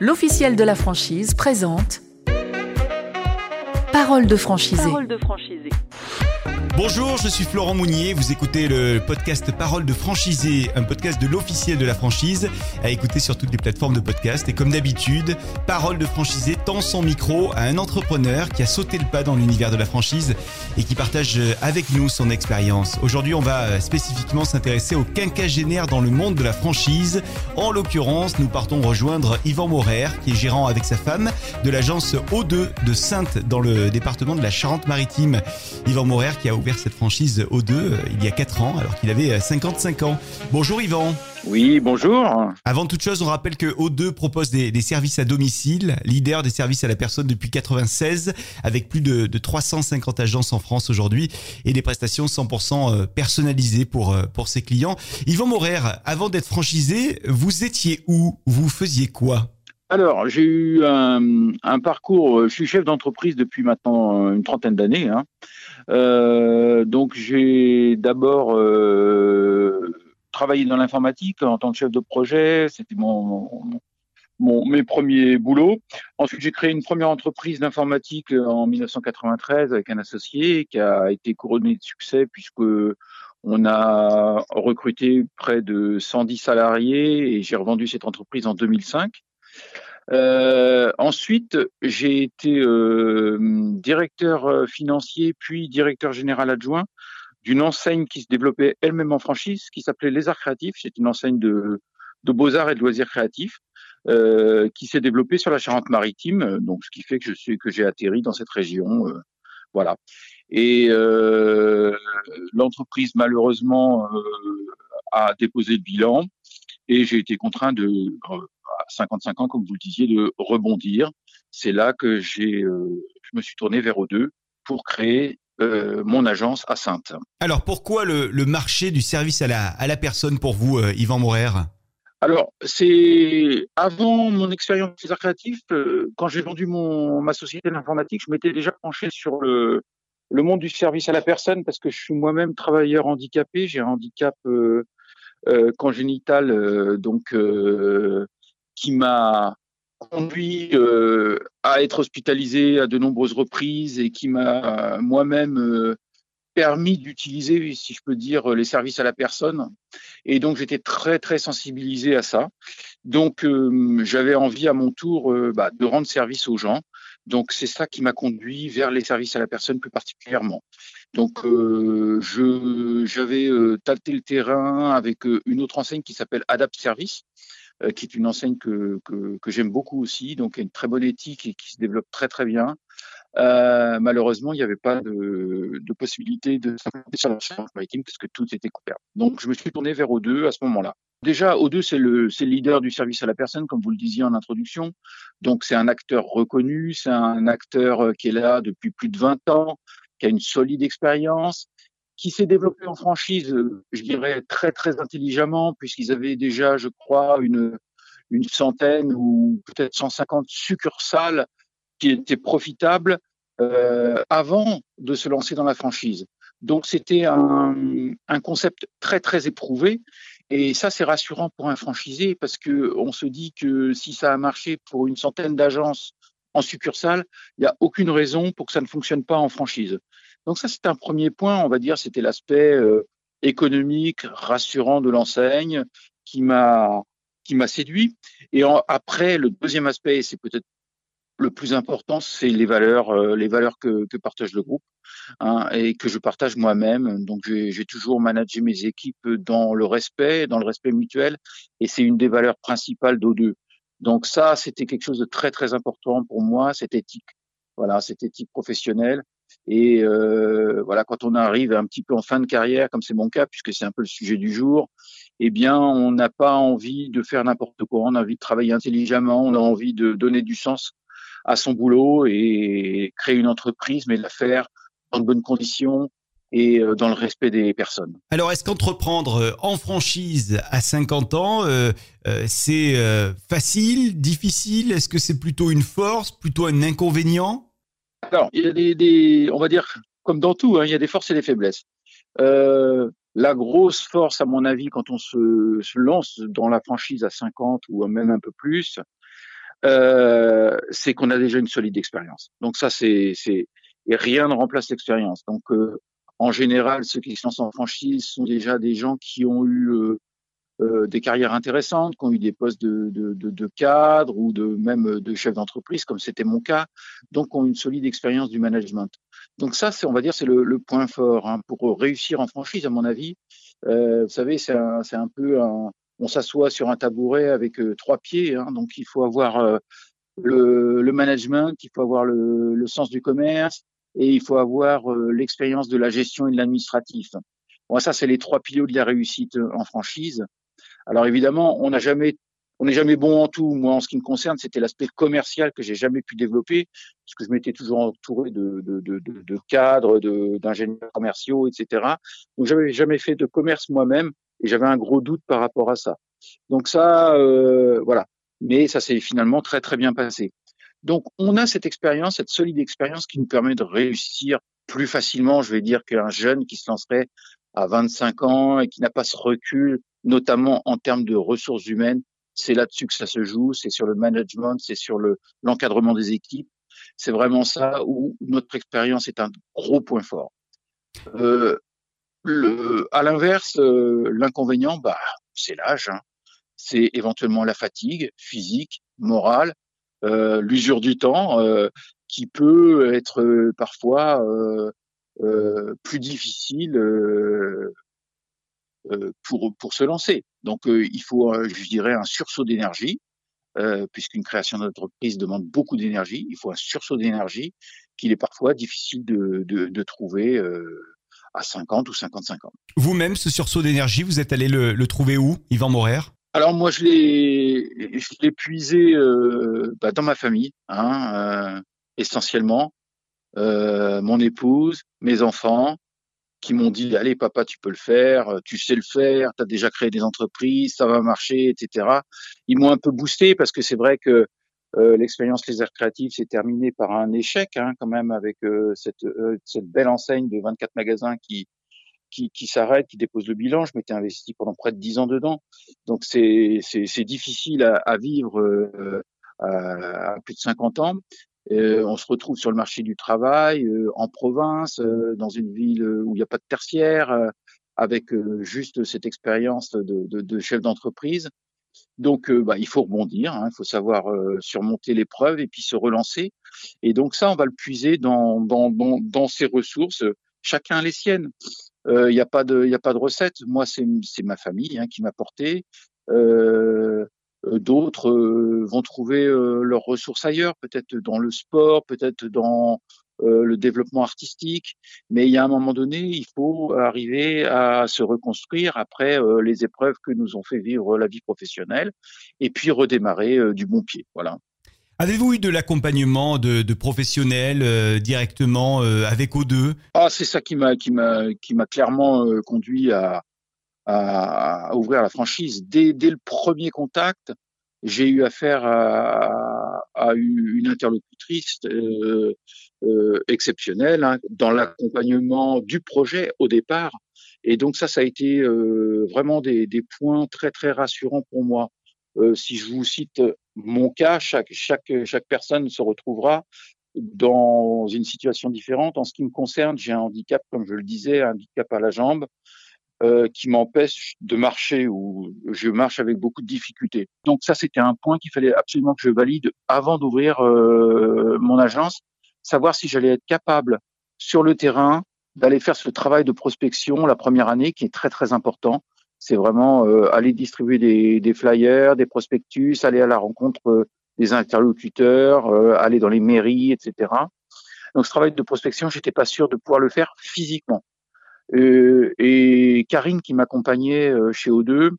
l'officiel de la franchise présente Parole de franchisé. Parole de franchisé. Bonjour, je suis Florent Mounier, vous écoutez le podcast Parole de franchisé, un podcast de l'officiel de la franchise, à écouter sur toutes les plateformes de podcast. Et comme d'habitude, Parole de franchisé tend son micro à un entrepreneur qui a sauté le pas dans l'univers de la franchise et qui partage avec nous son expérience. Aujourd'hui, on va spécifiquement s'intéresser aux quinquagénaires dans le monde de la franchise. En l'occurrence, nous partons rejoindre Yvan Morer, qui est gérant avec sa femme de l'agence O2 de Sainte dans le département de la Charente-Maritime. Yvan Morer qui a cette franchise O2 euh, il y a 4 ans alors qu'il avait 55 euh, ans. Bonjour Yvan. Oui, bonjour. Avant toute chose, on rappelle que O2 propose des, services à domicile, leader des services à la personne depuis 96, avec plus de, 350 agences en France aujourd'hui et des prestations 100% euh, personnalisées pour, pour ses clients. Yvan Morer, avant d'être franchisé, vous étiez où? Vous faisiez quoi? Alors, j'ai eu un, parcours, je suis chef d'entreprise depuis maintenant une trentaine d'années. Hein. Euh, donc j'ai d'abord euh, travaillé dans l'informatique en tant que chef de projet. C'était mon, mon, mes premiers boulots. Ensuite, j'ai créé une première entreprise d'informatique en 1993 avec un associé qui a été couronné de succès puisque on a recruté près de 110 salariés et j'ai revendu cette entreprise en 2005. Euh, ensuite, j'ai été euh, directeur euh, financier puis directeur général adjoint d'une enseigne qui se développait elle-même en franchise, qui s'appelait Les Arts Créatifs. C'est une enseigne de, beaux-arts et de loisirs créatifs qui s'est développée sur la Charente-Maritime. Donc, ce qui fait que je que j'ai atterri dans cette région. Voilà. Et l'entreprise malheureusement a déposé le bilan et j'ai été contraint de à 55 ans, comme vous le disiez, de rebondir. C'est là que j'ai, euh, je me suis tourné vers O2 pour créer euh, mon agence à Sainte. Alors pourquoi le, le, marché du service à la, à la personne pour vous, euh, Yvan Morer alors, c'est avant mon expérience chez créatif, euh, quand j'ai vendu mon, ma société d'informatique, je m'étais déjà penché sur le, le monde du service à la personne parce que je suis moi-même travailleur handicapé. J'ai un handicap euh, euh, congénital, donc qui m'a conduit euh, à être hospitalisé à de nombreuses reprises et qui m'a moi-même euh, permis d'utiliser, si je peux dire, les services à la personne. Et donc j'étais très très sensibilisé à ça. Donc euh, j'avais envie à mon tour bah, de rendre service aux gens. Donc c'est ça qui m'a conduit vers les services à la personne plus particulièrement. Donc je j'avais tâté le terrain avec une autre enseigne qui s'appelle Adapt Service euh, qui est une enseigne que, que, que j'aime beaucoup aussi, donc une très bonne éthique et qui se développe très très bien. Euh, malheureusement, il n'y avait pas de, de possibilité de s'implanter sur la charge maritime parce que tout était couvert. Donc, je me suis tourné vers O2 à ce moment-là. Déjà, O2, c'est le, le leader du service à la personne, comme vous le disiez en introduction. Donc, c'est un acteur reconnu, c'est un acteur euh, qui est là depuis plus de 20 ans, qui a une solide expérience, qui s'est développé en franchise, je dirais très très intelligemment, puisqu'ils avaient déjà, je crois, une une centaine ou peut-être 150 succursales qui étaient profitables euh, avant de se lancer dans la franchise. Donc c'était un, un concept très très éprouvé et ça c'est rassurant pour un franchisé parce que on se dit que si ça a marché pour une centaine d'agences en succursale, il n'y a aucune raison pour que ça ne fonctionne pas en franchise. Donc ça, c'est un premier point, on va dire, c'était l'aspect euh, économique, rassurant de l'enseigne qui m'a qui m'a séduit. Et après, le deuxième aspect, c'est peut-être le plus important, c'est les valeurs, euh, les valeurs que, que, partage le groupe hein, et que je partage moi-même. Donc, j'ai toujours managé mes équipes dans le respect, dans le respect mutuel, et c'est une des valeurs principales d'O2. Donc ça, c'était quelque chose de très très important pour moi, cette éthique. Voilà, cette éthique professionnelle. Et euh, voilà, quand on arrive un petit peu en fin de carrière, comme c'est mon cas, puisque c'est un peu le sujet du jour, eh bien, on n'a pas envie de faire n'importe quoi. On a envie de travailler intelligemment. On a envie de donner du sens à son boulot et créer une entreprise, mais la faire dans de bonnes conditions et euh, dans le respect des personnes. Alors, est-ce qu'entreprendre euh, en franchise à 50 ans, euh, c'est facile, difficile? Est-ce que c'est plutôt une force, plutôt un inconvénient? Alors, il y a des, on va dire, comme dans tout, hein, il y a des forces et des faiblesses. La grosse force, à mon avis, quand on se, se, lance dans la franchise à 50 ou même un peu plus, euh, c'est qu'on a déjà une solide expérience. Donc ça, c'est, c'est et rien ne remplace l'expérience. Donc euh, en général, ceux qui se lancent en franchise sont déjà des gens qui ont eu euh, euh, des carrières intéressantes, qui ont eu des postes de, de, de, cadre ou de même de chef d'entreprise, comme c'était mon cas, donc ont une solide expérience du management. Donc ça, c'est, on va dire, c'est le, le point fort hein. pour réussir en franchise, à mon avis. Euh, vous savez, c'est un, c'est un peu un, on s'assoit sur un tabouret avec euh, trois pieds, hein, donc il faut avoir euh, le, le, management, il faut avoir le, le, sens du commerce et il faut avoir euh, l'expérience de la gestion et de l'administratif. Bon, ça, c'est les trois piliers de la réussite en franchise. Alors évidemment, on n'a jamais on n'est jamais bon en tout. Moi, en ce qui me concerne, c'était l'aspect commercial que j'ai jamais pu développer, parce que je m'étais toujours entouré de, de, de, de cadres, d'ingénieurs commerciaux, etc. Donc, j'avais jamais fait de commerce moi-même, et j'avais un gros doute par rapport à ça. Donc ça, euh, voilà. Mais ça s'est finalement très très bien passé. Donc on a cette expérience, cette solide expérience qui nous permet de réussir plus facilement, je vais dire, qu'un jeune qui se lancerait à 25 ans et qui n'a pas ce recul, notamment en termes de ressources humaines. C'est là-dessus que ça se joue, c'est sur le management, c'est sur le l'encadrement des équipes. C'est vraiment ça où notre expérience est un gros point fort. Euh, le, à l'inverse, euh, l'inconvénient, bah, c'est l'âge. Hein. C'est éventuellement la fatigue physique, morale, euh, l'usure du temps, euh, qui peut être euh, parfois euh, plus difficile pour pour se lancer. Donc, il faut, je dirais, un sursaut d'énergie, puisqu'une création d'entreprise demande beaucoup d'énergie. Il faut un sursaut d'énergie qu'il est parfois difficile de, de, de trouver à 50 ou 55 ans. Vous-même, ce sursaut d'énergie, vous êtes allé le, le trouver où, Yvan Morer alors moi je l'ai je l'ai puisé euh, bah, dans ma famille hein, euh, essentiellement. Euh, mon épouse mes enfants qui m'ont dit allez papa tu peux le faire tu sais le faire tu as déjà créé des entreprises ça va marcher etc ils m'ont un peu boosté parce que c'est vrai que euh, l'expérience laser créative s'est terminée par un échec hein, quand même avec euh, cette, euh, cette belle enseigne de 24 magasins qui qui, qui s'arrête, qui dépose le bilan. Je m'étais investi pendant près de 10 ans dedans, donc c'est difficile à, à vivre à, à, plus de 50 ans. on se retrouve sur le marché du travail, en province, dans une ville où il n'y a pas de tertiaire, avec juste cette expérience de, de, de chef d'entreprise. Donc, euh, bah, il faut rebondir, hein, il faut savoir euh, surmonter l'épreuve et puis se relancer. Et donc ça, on va le puiser dans, dans, dans, dans ses ressources. Chacun les siennes. Il euh, n'y a pas de, il a pas de recette. Moi, c'est ma famille hein, qui m'a porté. D'autres vont trouver leurs ressources ailleurs, peut-être dans le sport, peut-être dans euh, le développement artistique, mais il y a un moment donné, il faut arriver à se reconstruire après euh, les épreuves que nous ont fait vivre la vie professionnelle, et puis redémarrer euh, du bon pied. Voilà. Avez-vous eu de l'accompagnement de, de, professionnels directement avec O2 Ah, c'est ça qui m'a qui m'a qui m'a clairement conduit à, à, à, ouvrir la franchise dès dès le premier contact. J'ai eu affaire à, à une interlocutrice euh, exceptionnelle hein, dans l'accompagnement du projet au départ. Et donc ça, ça a été euh, vraiment des, des, points très très rassurants pour moi. Euh, si je vous cite mon cas, chaque chaque chaque personne se retrouvera dans une situation différente. En ce qui me concerne, j'ai un handicap, comme je le disais, un handicap à la jambe euh, qui m'empêche de marcher ou je marche avec beaucoup de difficultés. Donc ça, c'était un point qu'il fallait absolument que je valide avant d'ouvrir euh, mon agence, savoir si j'allais être capable sur le terrain d'aller faire ce travail de prospection la première année qui est très très important. C'est vraiment euh, aller distribuer des, flyers, des prospectus, aller à la rencontre euh, des interlocuteurs, euh, aller dans les mairies, etc. Donc ce travail de prospection, j'étais pas sûr de pouvoir le faire physiquement. Et Karine, qui m'accompagnait chez O2,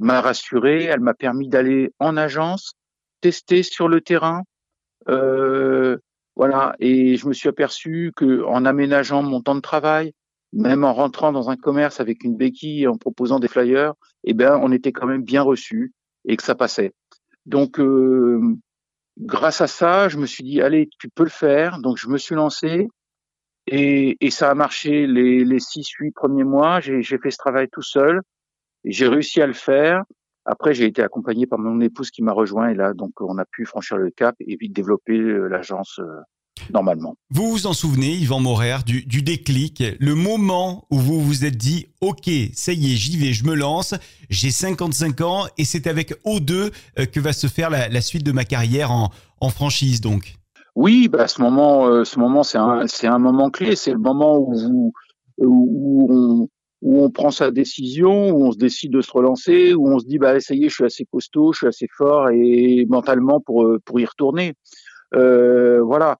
m'a rassuré. Elle m'a permis d'aller en agence, tester sur le terrain. Euh, voilà. Et je me suis aperçu que en aménageant mon temps de travail, même en rentrant dans un commerce avec une béquille et en proposant des flyers, eh ben, on était quand même bien reçu et que ça passait. Donc, euh, grâce à ça, je me suis dit, allez, tu peux le faire. Donc, je me suis lancé. Et, et, ça a marché les, les six, huit premiers mois. J'ai fait ce travail tout seul. J'ai réussi à le faire. Après, j'ai été accompagné par mon épouse qui m'a rejoint et là, donc, on a pu franchir le cap et vite développer l'agence normalement. Vous vous en souvenez, Yvan Morer, du, du, déclic, le moment où vous vous êtes dit, OK, ça y est, j'y vais, je me lance, j'ai 55 ans et c'est avec O2 euh, que va se faire la, la suite de ma carrière en, en franchise donc? Oui, bah, ce moment, euh, ce moment, c'est un, c'est un moment clé. C'est le moment où, vous, où, on, où on prend sa décision, où on se décide de se relancer, où on se dit bah ça je suis assez costaud, je suis assez fort et mentalement pour euh, pour y retourner. Euh, voilà.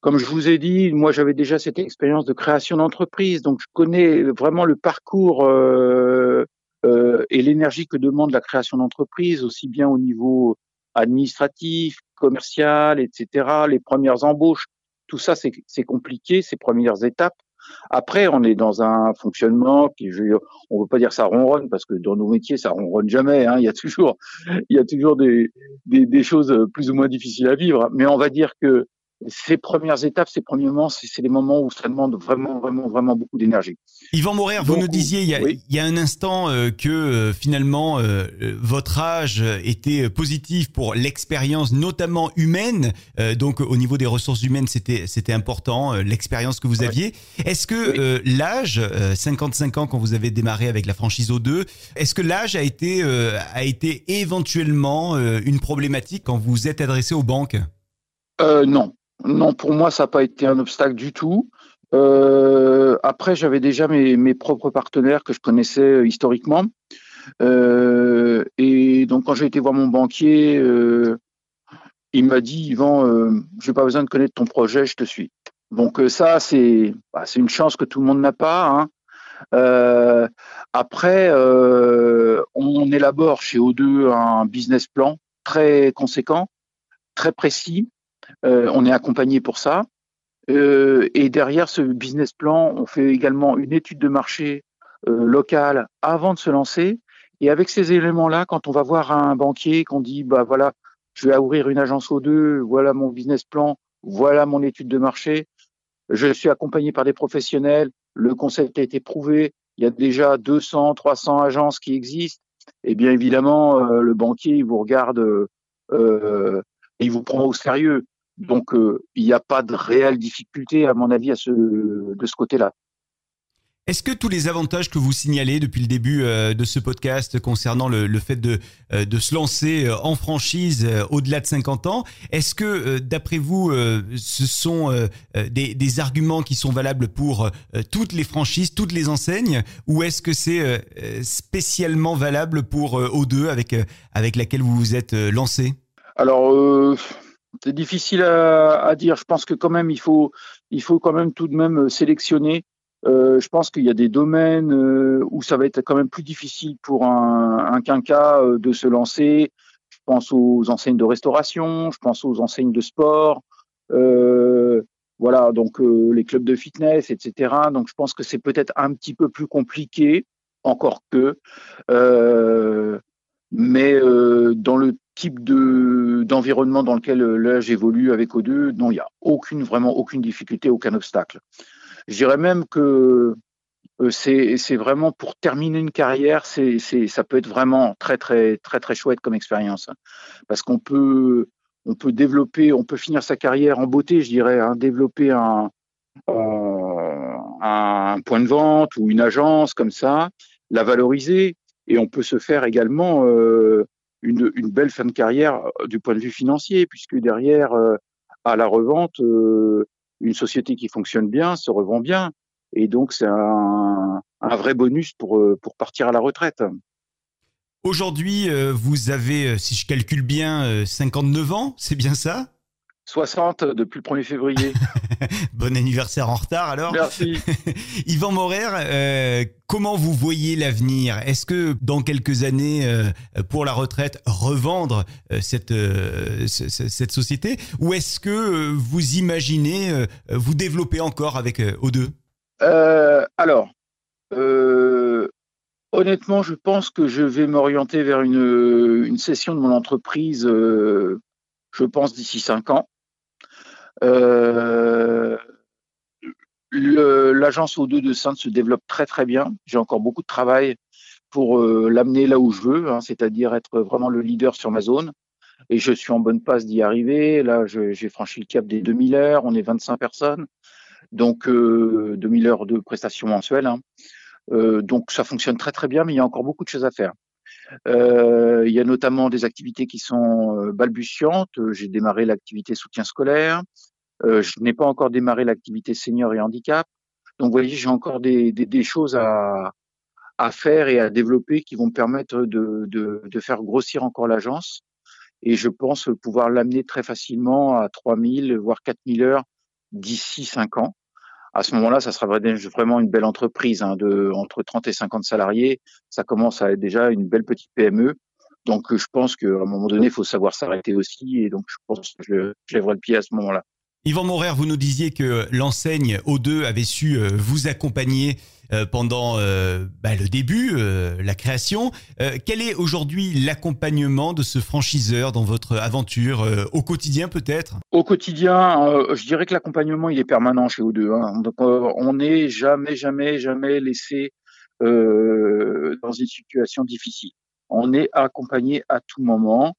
Comme je vous ai dit, moi j'avais déjà cette expérience de création d'entreprise, donc je connais vraiment le parcours euh, euh, et l'énergie que demande la création d'entreprise, aussi bien au niveau administratif, commercial, etc. Les premières embauches, tout ça c'est compliqué, ces premières étapes. Après, on est dans un fonctionnement qui, je, on ne veut pas dire ça ronronne parce que dans nos métiers, ça ronronne jamais. Hein. Il y a toujours, il y a toujours des, des, des, choses plus ou moins difficiles à vivre. Mais on va dire que ces premières étapes, ces premiers moments, c'est les moments où ça demande vraiment, vraiment, vraiment beaucoup d'énergie. Yvan Morer, vous nous disiez il y a, il y a un instant euh, que euh, finalement euh, votre âge était positif pour l'expérience, notamment humaine. donc au niveau des ressources humaines, c'était c'était important l'expérience que vous aviez. Est-ce que l'âge, 55 ans quand vous avez démarré avec la franchise O2, est-ce que l'âge a été a été éventuellement une problématique quand vous êtes adressé aux banques? Non, non, pour moi, ça n'a pas été un obstacle du tout. Euh, après, j'avais déjà mes, propres partenaires que je connaissais euh, historiquement. Euh, et donc, quand j'ai été voir mon banquier, il m'a dit, Yvan, je n'ai pas besoin de connaître ton projet, je te suis. Donc ça, c'est bah, une chance que tout le monde n'a pas. Hein. après, on élabore chez O2 un business plan très conséquent, très précis, on est accompagné pour ça. Euh, et derrière ce business plan, on fait également une étude de marché euh, locale avant de se lancer. Et avec ces éléments-là, quand on va voir un banquier, qu'on dit, bah voilà, je vais ouvrir une agence O2, voilà mon business plan, voilà mon étude de marché, je suis accompagné par des professionnels, le concept a été prouvé, il y a déjà 200, 300 agences qui existent. Et bien évidemment, le banquier, il vous regarde euh, et il vous prend au sérieux. Donc, euh, il n'y a pas de réelle difficulté, à mon avis, à ce, de ce côté-là. Est-ce que tous les avantages que vous signalez depuis le début euh, de ce podcast concernant le, le fait de, euh, de se lancer en franchise au-delà de 50 ans, est-ce que d'après vous, ce sont des, des, arguments qui sont valables pour toutes les franchises, toutes les enseignes, ou est-ce que c'est spécialement valable pour O2 avec, avec laquelle vous vous êtes lancé? Alors, c'est difficile à, dire. Je pense que quand même, il faut, il faut quand même tout de même euh, sélectionner. Euh, je pense qu'il y a des domaines euh, où ça va être quand même plus difficile pour un, un quinca de se lancer. Je pense aux enseignes de restauration, je pense aux enseignes de sport, voilà, donc les clubs de fitness, etc. Donc je pense que c'est peut-être un petit peu plus compliqué, encore que. mais dans le type de d'environnement dans lequel euh, là j'évolue avec O2, non, il n'y a aucune vraiment aucune difficulté, aucun obstacle. Je dirais même que euh, c'est vraiment pour terminer une carrière, c'est ça peut être vraiment très très très très chouette comme expérience parce qu'on peut on peut développer, on peut finir sa carrière en beauté, je dirais, hein, développer un euh, un point de vente ou une agence comme ça, la valoriser et on peut se faire également une, belle fin de carrière euh, du point de vue financier, puisque derrière, euh, à la revente, euh, une société qui fonctionne bien se revend bien. Et donc, c'est un, un, vrai bonus pour, pour partir à la retraite. Aujourd'hui, vous avez, si je calcule bien, 59 ans, c'est bien ça? 60 depuis le 1er février. bon anniversaire en retard alors. Merci. Yvan Morer, euh, comment vous voyez l'avenir? Est-ce que dans quelques années, euh, pour la retraite, revendre euh, cette, cette société? Ou est-ce que vous imaginez vous développer encore avec O2 Alors, honnêtement, je pense que je vais m'orienter vers une, une session de mon entreprise, je pense, d'ici 5 ans. Euh, L'agence O2 de Sainte se développe très très bien. J'ai encore beaucoup de travail pour l'amener là où je veux, hein, c'est-à-dire être vraiment le leader sur ma zone. Et je suis en bonne passe d'y arriver. Là, j'ai franchi le cap des 2000 heures. On est 25 personnes, donc 2000 heures de prestations mensuelles. Hein. donc ça fonctionne très très bien, mais il y a encore beaucoup de choses à faire. Euh, il y a notamment des activités qui sont euh, balbutiantes. J'ai démarré l'activité soutien scolaire. Euh, je n'ai pas encore démarré l'activité senior et handicap. Donc, vous voyez, j'ai encore des, des, des, choses à, à faire et à développer qui vont me permettre de, de, de faire grossir encore l'agence. Et je pense pouvoir l'amener très facilement à 3000, voire 4000 heures d'ici 5 ans à ce moment-là, ça sera vraiment une belle entreprise hein, de entre 30 et 50 salariés. Ça commence à être déjà une belle petite PME. Donc, je pense qu'à un moment donné, il faut savoir s'arrêter aussi. Et donc, je pense que je, je lèverai le pied à ce moment-là. Yvan Morer, vous nous disiez que l'enseigne O2 avait su euh, vous accompagner euh, pendant euh, bah, le début, la création. Quel est aujourd'hui l'accompagnement de ce franchiseur dans votre aventure au quotidien peut-être? Au quotidien, je dirais que l'accompagnement il est permanent chez O2. Hein. Donc on n'est jamais, jamais, jamais laissé dans une situation difficile. On est accompagné à tout moment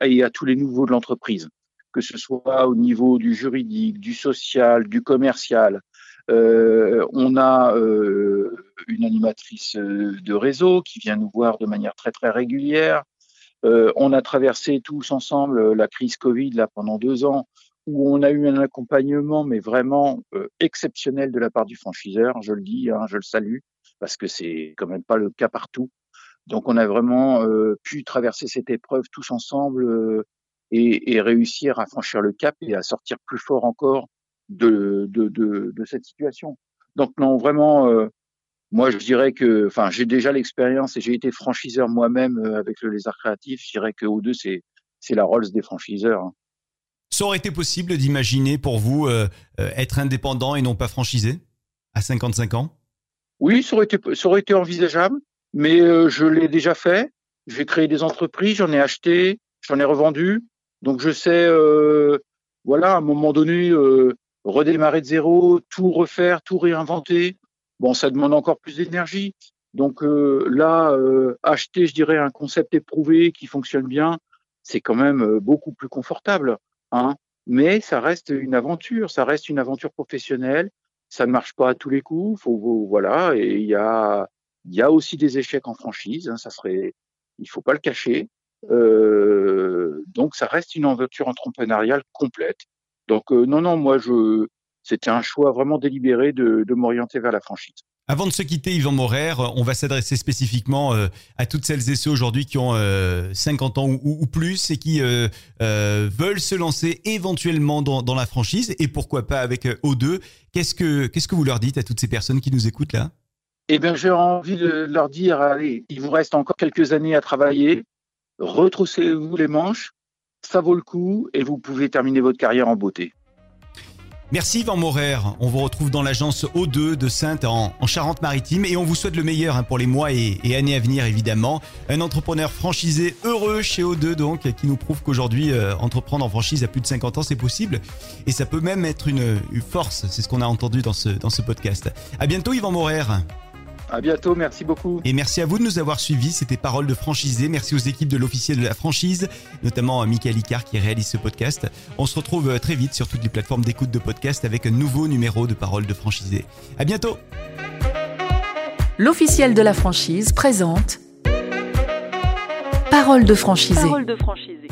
et à tous les niveaux de l'entreprise que ce soit au niveau du juridique, du social, du commercial. Euh, on a euh, une animatrice euh, de réseau qui vient nous voir de manière très très régulière. on a traversé tous ensemble la crise Covid là pendant deux ans où on a eu un accompagnement mais vraiment exceptionnel de la part du franchiseur. Je le dis, hein, je le salue parce que c'est quand même pas le cas partout. Donc on a vraiment pu traverser cette épreuve tous ensemble et, et, réussir à franchir le cap et à sortir plus fort encore de, de, de, de cette situation. Donc non, vraiment, euh, moi je dirais que, enfin, j'ai déjà l'expérience et j'ai été franchiseur moi-même euh, avec le Lézard Créatif. Je dirais que O2 c'est c'est la Rolls des franchiseurs. Hein. Ça aurait été possible d'imaginer pour vous euh, être indépendant et non pas franchisé à 55 ans? Oui, ça aurait été, ça aurait été envisageable, mais je l'ai déjà fait. J'ai créé des entreprises, j'en ai acheté, j'en ai revendu. Donc je sais, euh, voilà, à un moment donné, euh, redémarrer de zéro, tout refaire, tout réinventer. Bon, ça demande encore plus d'énergie. Donc euh, là, acheter, je dirais, un concept éprouvé qui fonctionne bien, c'est quand même beaucoup plus confortable. Hein. Mais ça reste une aventure, ça reste une aventure professionnelle. Ça ne marche pas à tous les coups. Faut, voilà, et il y a, aussi des échecs en franchise. Hein, ça serait, il faut pas le cacher. Euh, donc ça reste une aventure entrepreneuriale complète. Donc euh, non, non, moi je, c'était un choix vraiment délibéré de, de m'orienter vers la franchise. Avant de se quitter, Yvan Morer, on va s'adresser spécifiquement euh, à toutes celles et ceux aujourd'hui qui ont 50 ans ou, plus et qui veulent se lancer éventuellement dans, dans, la franchise et pourquoi pas avec O2. Qu'est-ce que, qu'est-ce que vous leur dites à toutes ces personnes qui nous écoutent là? Eh bien, j'ai envie de leur dire, allez, il vous reste encore quelques années à travailler retroussez-vous les manches, ça vaut le coup et vous pouvez terminer votre carrière en beauté. Merci Van Morer. On vous retrouve dans l'agence O2 de Sainte en, Charente-Maritime et on vous souhaite le meilleur hein, pour les mois et, années à venir évidemment. Un entrepreneur franchisé heureux chez O2 donc qui nous prouve qu'aujourd'hui euh, entreprendre en franchise à plus de 50 ans c'est possible et ça peut même être une, force. C'est ce qu'on a entendu dans ce, dans ce podcast. À bientôt Yvan Morer. À bientôt, merci beaucoup. Et merci à vous de nous avoir suivis. C'était Parole de franchisé. Merci aux équipes de l'officiel de la franchise, notamment à Michael Icard qui réalise ce podcast. On se retrouve euh, très vite sur toutes les plateformes d'écoute de podcast avec un nouveau numéro de Parole de franchisé. À bientôt. L'officiel de la franchise présente Parole de franchisé. Parole de franchisé.